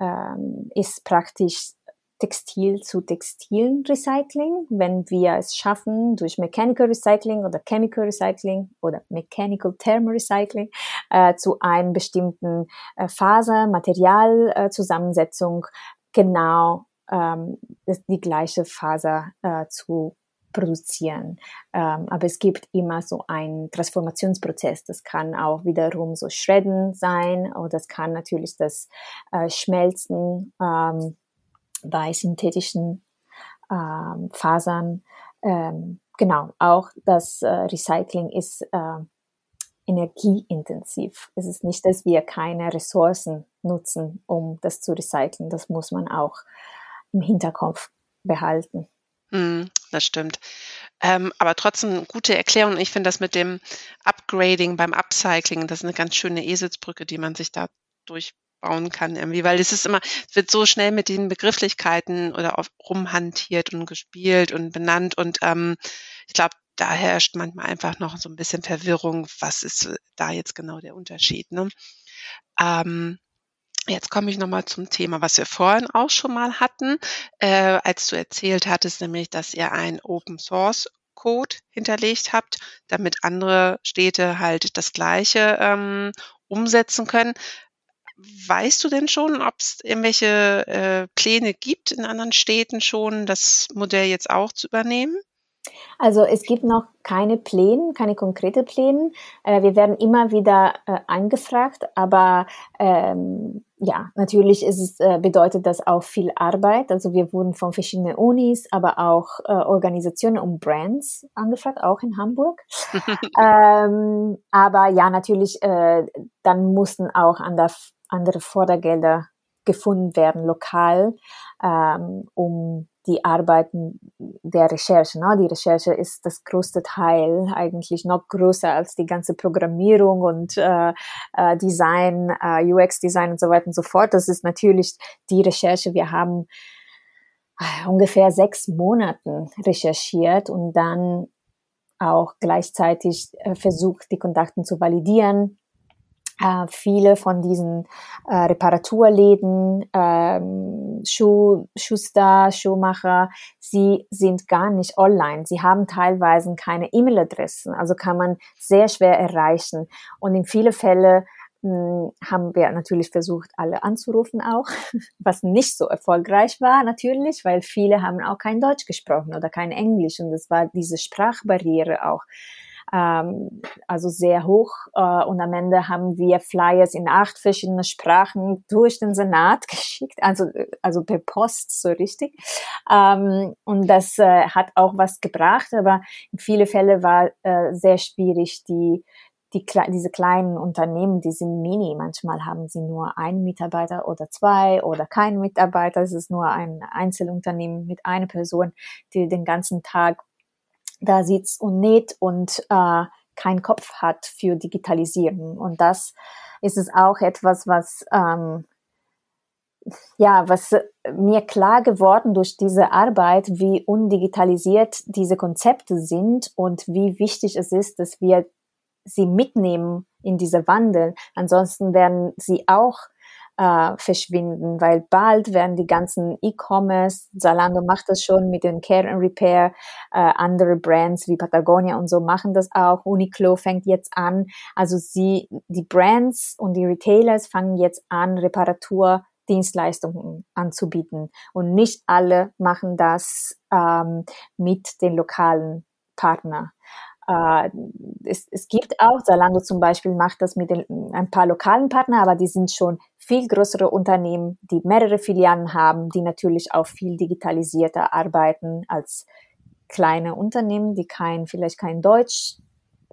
ähm, ist praktisch Textil zu Textil Recycling, wenn wir es schaffen, durch Mechanical Recycling oder Chemical Recycling oder Mechanical Thermorecycling äh, zu einem bestimmten äh, Faser, Materialzusammensetzung äh, genau ähm, die gleiche Faser äh, zu produzieren. Ähm, aber es gibt immer so einen Transformationsprozess. Das kann auch wiederum so Shredden sein oder das kann natürlich das äh, Schmelzen ähm, bei synthetischen ähm, Fasern. Ähm, genau, auch das äh, Recycling ist äh, energieintensiv. Es ist nicht, dass wir keine Ressourcen nutzen, um das zu recyceln. Das muss man auch im Hinterkopf behalten. Mm, das stimmt. Ähm, aber trotzdem gute Erklärung. Ich finde das mit dem Upgrading beim Upcycling, das ist eine ganz schöne Eselsbrücke, die man sich da durchbauen kann irgendwie, weil es ist immer, es wird so schnell mit den Begrifflichkeiten oder auf, rumhantiert und gespielt und benannt und ähm, ich glaube, da herrscht manchmal einfach noch so ein bisschen Verwirrung, was ist da jetzt genau der Unterschied. Ne? Ähm, Jetzt komme ich nochmal zum Thema, was wir vorhin auch schon mal hatten, äh, als du erzählt hattest, nämlich, dass ihr einen Open Source Code hinterlegt habt, damit andere Städte halt das Gleiche ähm, umsetzen können. Weißt du denn schon, ob es irgendwelche äh, Pläne gibt in anderen Städten schon, das Modell jetzt auch zu übernehmen? Also es gibt noch keine Pläne, keine konkrete Pläne. Äh, wir werden immer wieder äh, angefragt, aber ähm, ja, natürlich ist es, äh, bedeutet das auch viel Arbeit. Also wir wurden von verschiedenen Unis, aber auch äh, Organisationen und Brands angefragt, auch in Hamburg. ähm, aber ja, natürlich, äh, dann mussten auch andere Fördergelder gefunden werden, lokal, ähm, um die Arbeiten der Recherche. Ne? Die Recherche ist das größte Teil, eigentlich noch größer als die ganze Programmierung und äh, äh, Design, äh, UX-Design und so weiter und so fort. Das ist natürlich die Recherche. Wir haben äh, ungefähr sechs Monaten recherchiert und dann auch gleichzeitig äh, versucht, die Kontakten zu validieren, äh, viele von diesen äh, Reparaturläden, ähm, Schuh, Schuster, Schuhmacher, sie sind gar nicht online. Sie haben teilweise keine E-Mail-Adressen, also kann man sehr schwer erreichen. Und in viele Fälle hm, haben wir natürlich versucht, alle anzurufen auch, was nicht so erfolgreich war natürlich, weil viele haben auch kein Deutsch gesprochen oder kein Englisch und es war diese Sprachbarriere auch ähm, also sehr hoch. Äh, und am Ende haben wir Flyers in acht verschiedenen Sprachen durch den Senat geschickt, also, also per Post so richtig. Ähm, und das äh, hat auch was gebracht, aber in viele Fälle war äh, sehr schwierig, die die, diese kleinen Unternehmen, die sind mini. Manchmal haben sie nur einen Mitarbeiter oder zwei oder keinen Mitarbeiter. Es ist nur ein Einzelunternehmen mit einer Person, die den ganzen Tag da sitzt und näht und äh, keinen Kopf hat für Digitalisieren. Und das ist es auch etwas, was ähm, ja, was mir klar geworden durch diese Arbeit, wie undigitalisiert diese Konzepte sind und wie wichtig es ist, dass wir sie mitnehmen in diese Wandel. Ansonsten werden sie auch äh, verschwinden, weil bald werden die ganzen E-Commerce, Zalando macht das schon mit den Care and Repair, äh, andere Brands wie Patagonia und so machen das auch, Uniqlo fängt jetzt an, also sie, die Brands und die Retailers fangen jetzt an, Reparatur Dienstleistungen anzubieten. Und nicht alle machen das ähm, mit den lokalen Partnern. Äh, es, es gibt auch, Zalando zum Beispiel macht das mit den, ein paar lokalen Partnern, aber die sind schon viel größere Unternehmen, die mehrere Filialen haben, die natürlich auch viel digitalisierter arbeiten als kleine Unternehmen, die kein, vielleicht kein Deutsch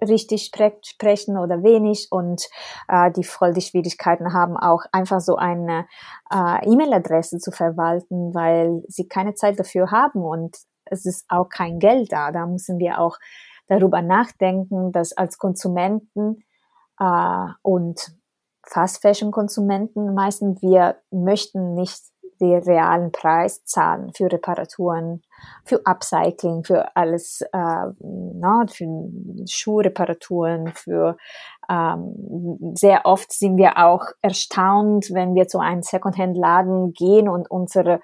richtig spre sprechen oder wenig und äh, die voll die Schwierigkeiten haben, auch einfach so eine äh, E-Mail-Adresse zu verwalten, weil sie keine Zeit dafür haben und es ist auch kein Geld da. Da müssen wir auch darüber nachdenken, dass als Konsumenten äh, und Fast Fashion Konsumenten meistens wir möchten nicht den realen Preis zahlen für Reparaturen, für Upcycling, für alles, äh, na, für Schuhreparaturen, für ähm, sehr oft sind wir auch erstaunt, wenn wir zu einem Secondhand-Laden gehen und unsere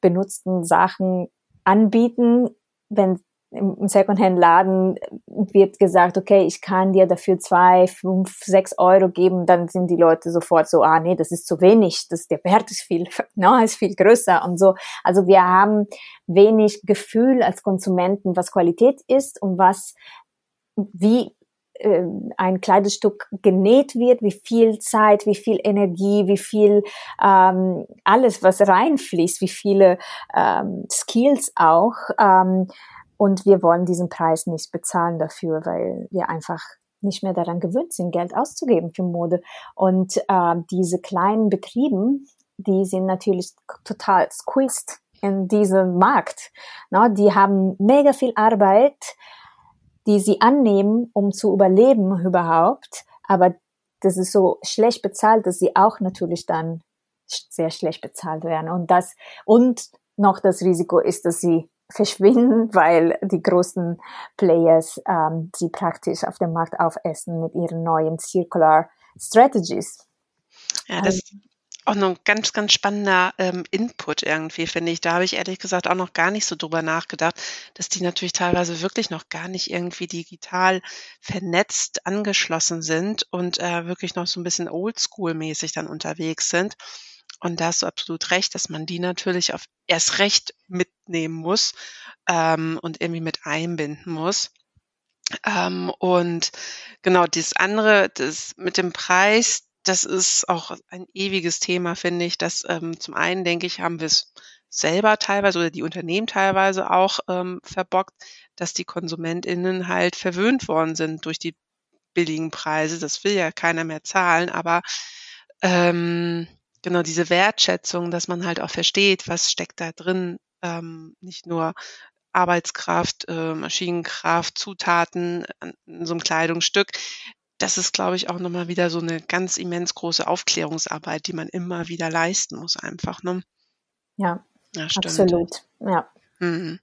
benutzten Sachen anbieten, wenn im Secondhand-Laden wird gesagt, okay, ich kann dir dafür zwei, fünf, sechs Euro geben, dann sind die Leute sofort so, ah nee, das ist zu wenig, das, der Wert ist viel, no, ist viel größer und so. Also wir haben wenig Gefühl als Konsumenten, was Qualität ist und was, wie äh, ein Kleidungsstück genäht wird, wie viel Zeit, wie viel Energie, wie viel ähm, alles, was reinfließt, wie viele ähm, Skills auch. Ähm, und wir wollen diesen Preis nicht bezahlen dafür, weil wir einfach nicht mehr daran gewöhnt sind, Geld auszugeben für Mode. Und äh, diese kleinen Betrieben, die sind natürlich total squeezed in diesem Markt. No, die haben mega viel Arbeit, die sie annehmen, um zu überleben überhaupt. Aber das ist so schlecht bezahlt, dass sie auch natürlich dann sehr schlecht bezahlt werden. Und das, und noch das Risiko ist, dass sie verschwinden, weil die großen Players ähm, sie praktisch auf dem Markt aufessen mit ihren neuen Circular Strategies. Ja, das ist auch noch ein ganz, ganz spannender ähm, Input irgendwie, finde ich. Da habe ich ehrlich gesagt auch noch gar nicht so drüber nachgedacht, dass die natürlich teilweise wirklich noch gar nicht irgendwie digital vernetzt angeschlossen sind und äh, wirklich noch so ein bisschen oldschool-mäßig dann unterwegs sind. Und da hast du absolut recht, dass man die natürlich auf erst recht mitnehmen muss ähm, und irgendwie mit einbinden muss. Ähm, und genau, das andere, das mit dem Preis, das ist auch ein ewiges Thema, finde ich. Dass ähm, zum einen, denke ich, haben wir es selber teilweise oder die Unternehmen teilweise auch ähm, verbockt, dass die KonsumentInnen halt verwöhnt worden sind durch die billigen Preise. Das will ja keiner mehr zahlen, aber ähm, genau diese Wertschätzung, dass man halt auch versteht, was steckt da drin ähm, nicht nur Arbeitskraft, äh, Maschinenkraft, Zutaten in so einem Kleidungsstück. Das ist, glaube ich, auch nochmal wieder so eine ganz immens große Aufklärungsarbeit, die man immer wieder leisten muss, einfach. Ne? Ja, ja absolut. Ja. Mhm.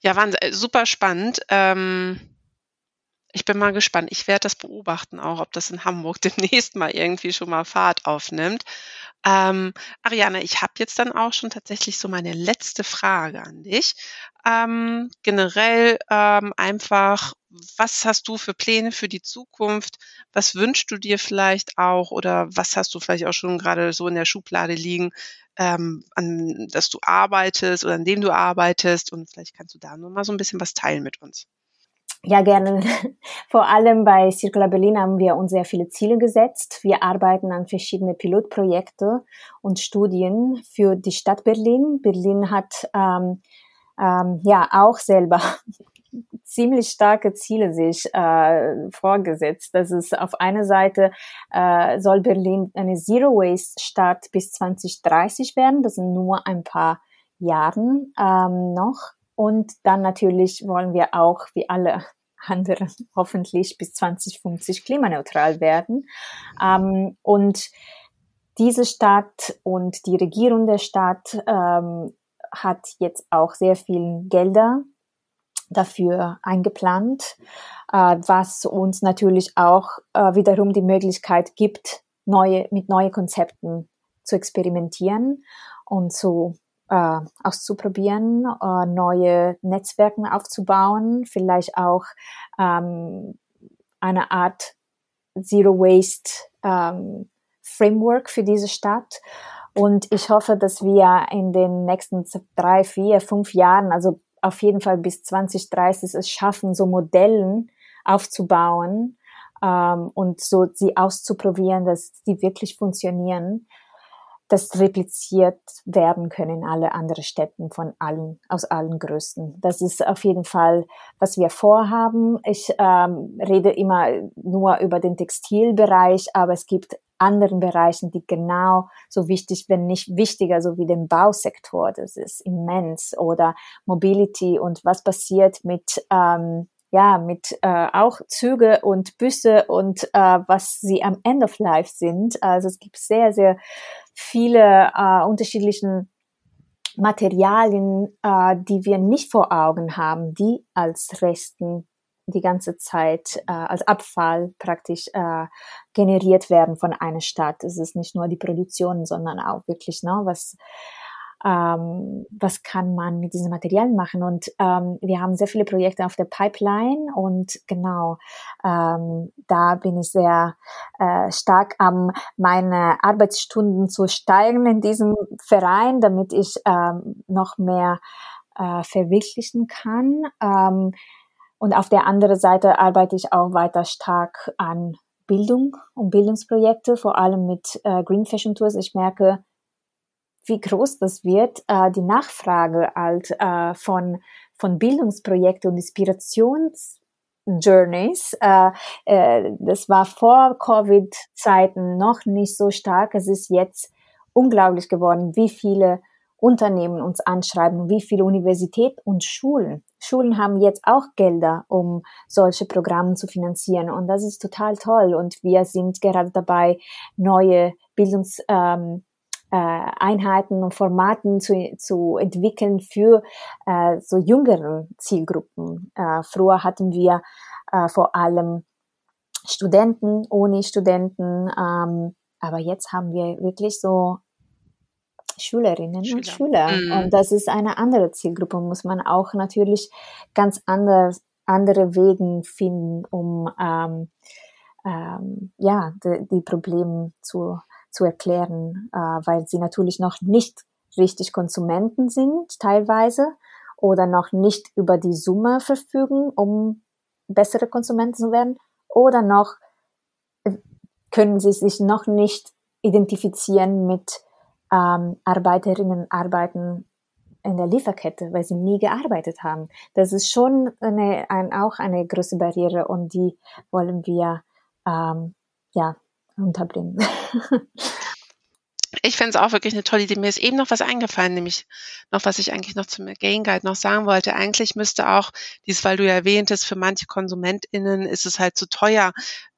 Ja, waren äh, super spannend. Ähm, ich bin mal gespannt. Ich werde das beobachten auch, ob das in Hamburg demnächst mal irgendwie schon mal Fahrt aufnimmt. Ähm, Ariane, ich habe jetzt dann auch schon tatsächlich so meine letzte Frage an dich. Ähm, generell ähm, einfach, was hast du für Pläne für die Zukunft? Was wünschst du dir vielleicht auch oder was hast du vielleicht auch schon gerade so in der Schublade liegen, ähm, an das du arbeitest oder an dem du arbeitest? Und vielleicht kannst du da nur mal so ein bisschen was teilen mit uns. Ja, gerne. Vor allem bei Circular Berlin haben wir uns sehr viele Ziele gesetzt. Wir arbeiten an verschiedene Pilotprojekte und Studien für die Stadt Berlin. Berlin hat ähm, ähm, ja auch selber ziemlich starke Ziele sich äh, vorgesetzt. Das ist auf einer Seite äh, soll Berlin eine Zero Waste Stadt bis 2030 werden. Das sind nur ein paar Jahren ähm, noch. Und dann natürlich wollen wir auch, wie alle anderen, hoffentlich bis 2050 klimaneutral werden. Ähm, und diese Stadt und die Regierung der Stadt ähm, hat jetzt auch sehr viel Gelder dafür eingeplant, äh, was uns natürlich auch äh, wiederum die Möglichkeit gibt, neue, mit neuen Konzepten zu experimentieren und zu äh, auszuprobieren, äh, neue Netzwerke aufzubauen, vielleicht auch ähm, eine Art Zero Waste ähm, Framework für diese Stadt. Und ich hoffe, dass wir in den nächsten drei, vier, fünf Jahren, also auf jeden Fall bis 2030 es schaffen, so Modellen aufzubauen ähm, und so sie auszuprobieren, dass die wirklich funktionieren das repliziert werden können alle anderen Städten von allen, aus allen Größen. Das ist auf jeden Fall, was wir vorhaben. Ich ähm, rede immer nur über den Textilbereich, aber es gibt anderen Bereichen, die genau so wichtig, wenn nicht wichtiger, so wie den Bausektor. Das ist immens. Oder Mobility und was passiert mit ähm, ja, mit äh, auch Züge und Büsse und äh, was sie am End of Life sind. Also es gibt sehr, sehr viele äh, unterschiedlichen Materialien, äh, die wir nicht vor Augen haben, die als Resten die ganze Zeit äh, als Abfall praktisch äh, generiert werden von einer Stadt. Es ist nicht nur die Produktion, sondern auch wirklich, ne, was ähm, was kann man mit diesen Materialien machen. Und ähm, wir haben sehr viele Projekte auf der Pipeline und genau, ähm, da bin ich sehr äh, stark am meine Arbeitsstunden zu steigen in diesem Verein, damit ich ähm, noch mehr äh, verwirklichen kann. Ähm, und auf der anderen Seite arbeite ich auch weiter stark an Bildung und Bildungsprojekte, vor allem mit äh, Green Fashion Tours. Ich merke, wie groß das wird, äh, die Nachfrage halt äh, von, von Bildungsprojekten und Inspirationsjourneys. Äh, äh, das war vor Covid-Zeiten noch nicht so stark. Es ist jetzt unglaublich geworden, wie viele Unternehmen uns anschreiben, wie viele Universitäten und Schulen. Schulen haben jetzt auch Gelder, um solche Programme zu finanzieren. Und das ist total toll. Und wir sind gerade dabei, neue Bildungs, ähm, äh, Einheiten und Formaten zu, zu entwickeln für äh, so jüngere Zielgruppen. Äh, früher hatten wir äh, vor allem Studenten, Uni-Studenten, ähm, aber jetzt haben wir wirklich so Schülerinnen Schüler. und Schüler. Mhm. Und das ist eine andere Zielgruppe, muss man auch natürlich ganz anders, andere Wegen finden, um ähm, ähm, ja, die, die Probleme zu zu erklären, äh, weil sie natürlich noch nicht richtig Konsumenten sind, teilweise, oder noch nicht über die Summe verfügen, um bessere Konsumenten zu werden, oder noch äh, können sie sich noch nicht identifizieren mit ähm, Arbeiterinnen und Arbeitern in der Lieferkette, weil sie nie gearbeitet haben. Das ist schon eine, ein, auch eine große Barriere und die wollen wir ähm, ja unterbringen. Ich fände es auch wirklich eine tolle Idee. Mir ist eben noch was eingefallen, nämlich noch, was ich eigentlich noch zum Gain Guide noch sagen wollte. Eigentlich müsste auch, dies, weil du ja erwähntest, für manche KonsumentInnen ist es halt zu teuer,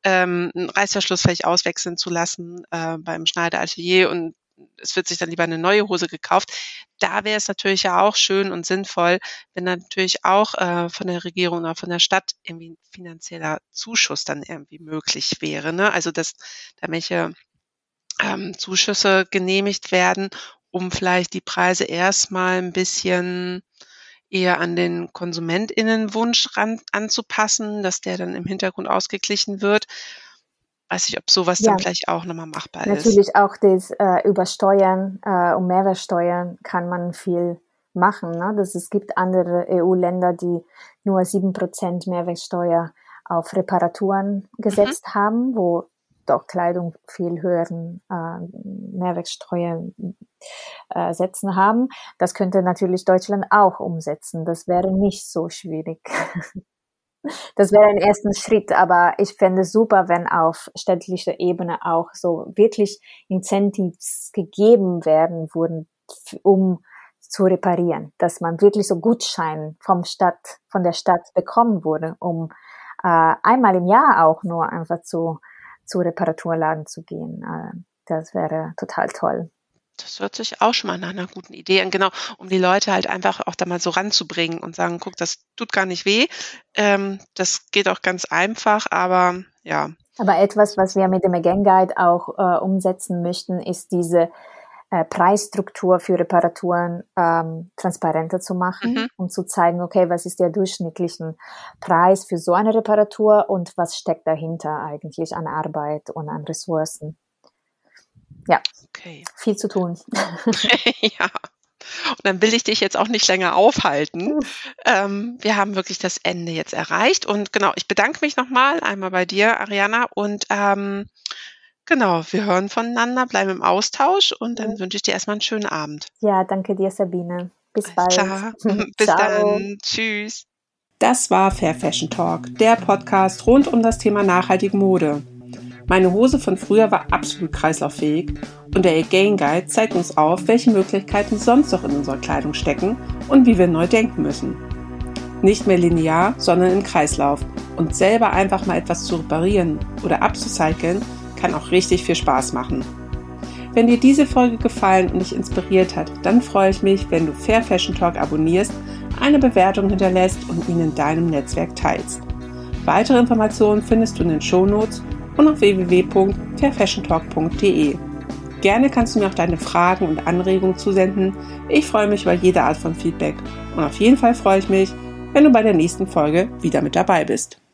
ähm, einen Reißverschluss vielleicht auswechseln zu lassen äh, beim Schneideratelier und es wird sich dann lieber eine neue Hose gekauft. Da wäre es natürlich ja auch schön und sinnvoll, wenn dann natürlich auch äh, von der Regierung oder von der Stadt irgendwie ein finanzieller Zuschuss dann irgendwie möglich wäre. Ne? Also dass da welche ähm, Zuschüsse genehmigt werden, um vielleicht die Preise erstmal ein bisschen eher an den KonsumentInnenwunsch ran, anzupassen, dass der dann im Hintergrund ausgeglichen wird. Weiß ich, ob sowas ja. dann vielleicht auch nochmal machbar Natürlich ist. Natürlich auch das äh, über Steuern äh, und Mehrwertsteuern kann man viel machen. Ne? Das, es gibt andere EU-Länder, die nur sieben Prozent Mehrwertsteuer auf Reparaturen gesetzt mhm. haben, wo doch Kleidung viel höheren äh, Mehrwertsteuer äh, Sätzen haben. Das könnte natürlich Deutschland auch umsetzen. Das wäre nicht so schwierig. Das wäre ein erster Schritt, aber ich fände es super, wenn auf städtlicher Ebene auch so wirklich Incentives gegeben werden würden, um zu reparieren, dass man wirklich so Gutschein vom Stadt, von der Stadt bekommen würde, um äh, einmal im Jahr auch nur einfach zu zu Reparaturladen zu gehen. Äh, das wäre total toll. Das hört sich auch schon mal nach einer guten Idee an, genau, um die Leute halt einfach auch da mal so ranzubringen und sagen, guck, das tut gar nicht weh. Ähm, das geht auch ganz einfach, aber ja. Aber etwas, was wir mit dem Again Guide auch äh, umsetzen möchten, ist diese äh, Preisstruktur für Reparaturen ähm, transparenter zu machen, mhm. um zu zeigen, okay, was ist der durchschnittliche Preis für so eine Reparatur und was steckt dahinter eigentlich an Arbeit und an Ressourcen. Ja, okay. viel zu tun. ja. Und dann will ich dich jetzt auch nicht länger aufhalten. Ähm, wir haben wirklich das Ende jetzt erreicht. Und genau, ich bedanke mich nochmal einmal bei dir, Ariana. Und ähm, Genau, wir hören voneinander, bleiben im Austausch und dann wünsche ich dir erstmal einen schönen Abend. Ja, danke dir, Sabine. Bis Alles bald. Klar. Bis dann. Tschüss. Das war Fair Fashion Talk, der Podcast rund um das Thema nachhaltige Mode. Meine Hose von früher war absolut kreislauffähig und der Again Guide zeigt uns auf, welche Möglichkeiten sonst noch in unserer Kleidung stecken und wie wir neu denken müssen. Nicht mehr linear, sondern im Kreislauf und selber einfach mal etwas zu reparieren oder abzucyceln kann auch richtig viel Spaß machen. Wenn dir diese Folge gefallen und dich inspiriert hat, dann freue ich mich, wenn du Fair Fashion Talk abonnierst, eine Bewertung hinterlässt und ihn in deinem Netzwerk teilst. Weitere Informationen findest du in den Shownotes und auf www.fairfashiontalk.de. Gerne kannst du mir auch deine Fragen und Anregungen zusenden. Ich freue mich über jede Art von Feedback. Und auf jeden Fall freue ich mich, wenn du bei der nächsten Folge wieder mit dabei bist.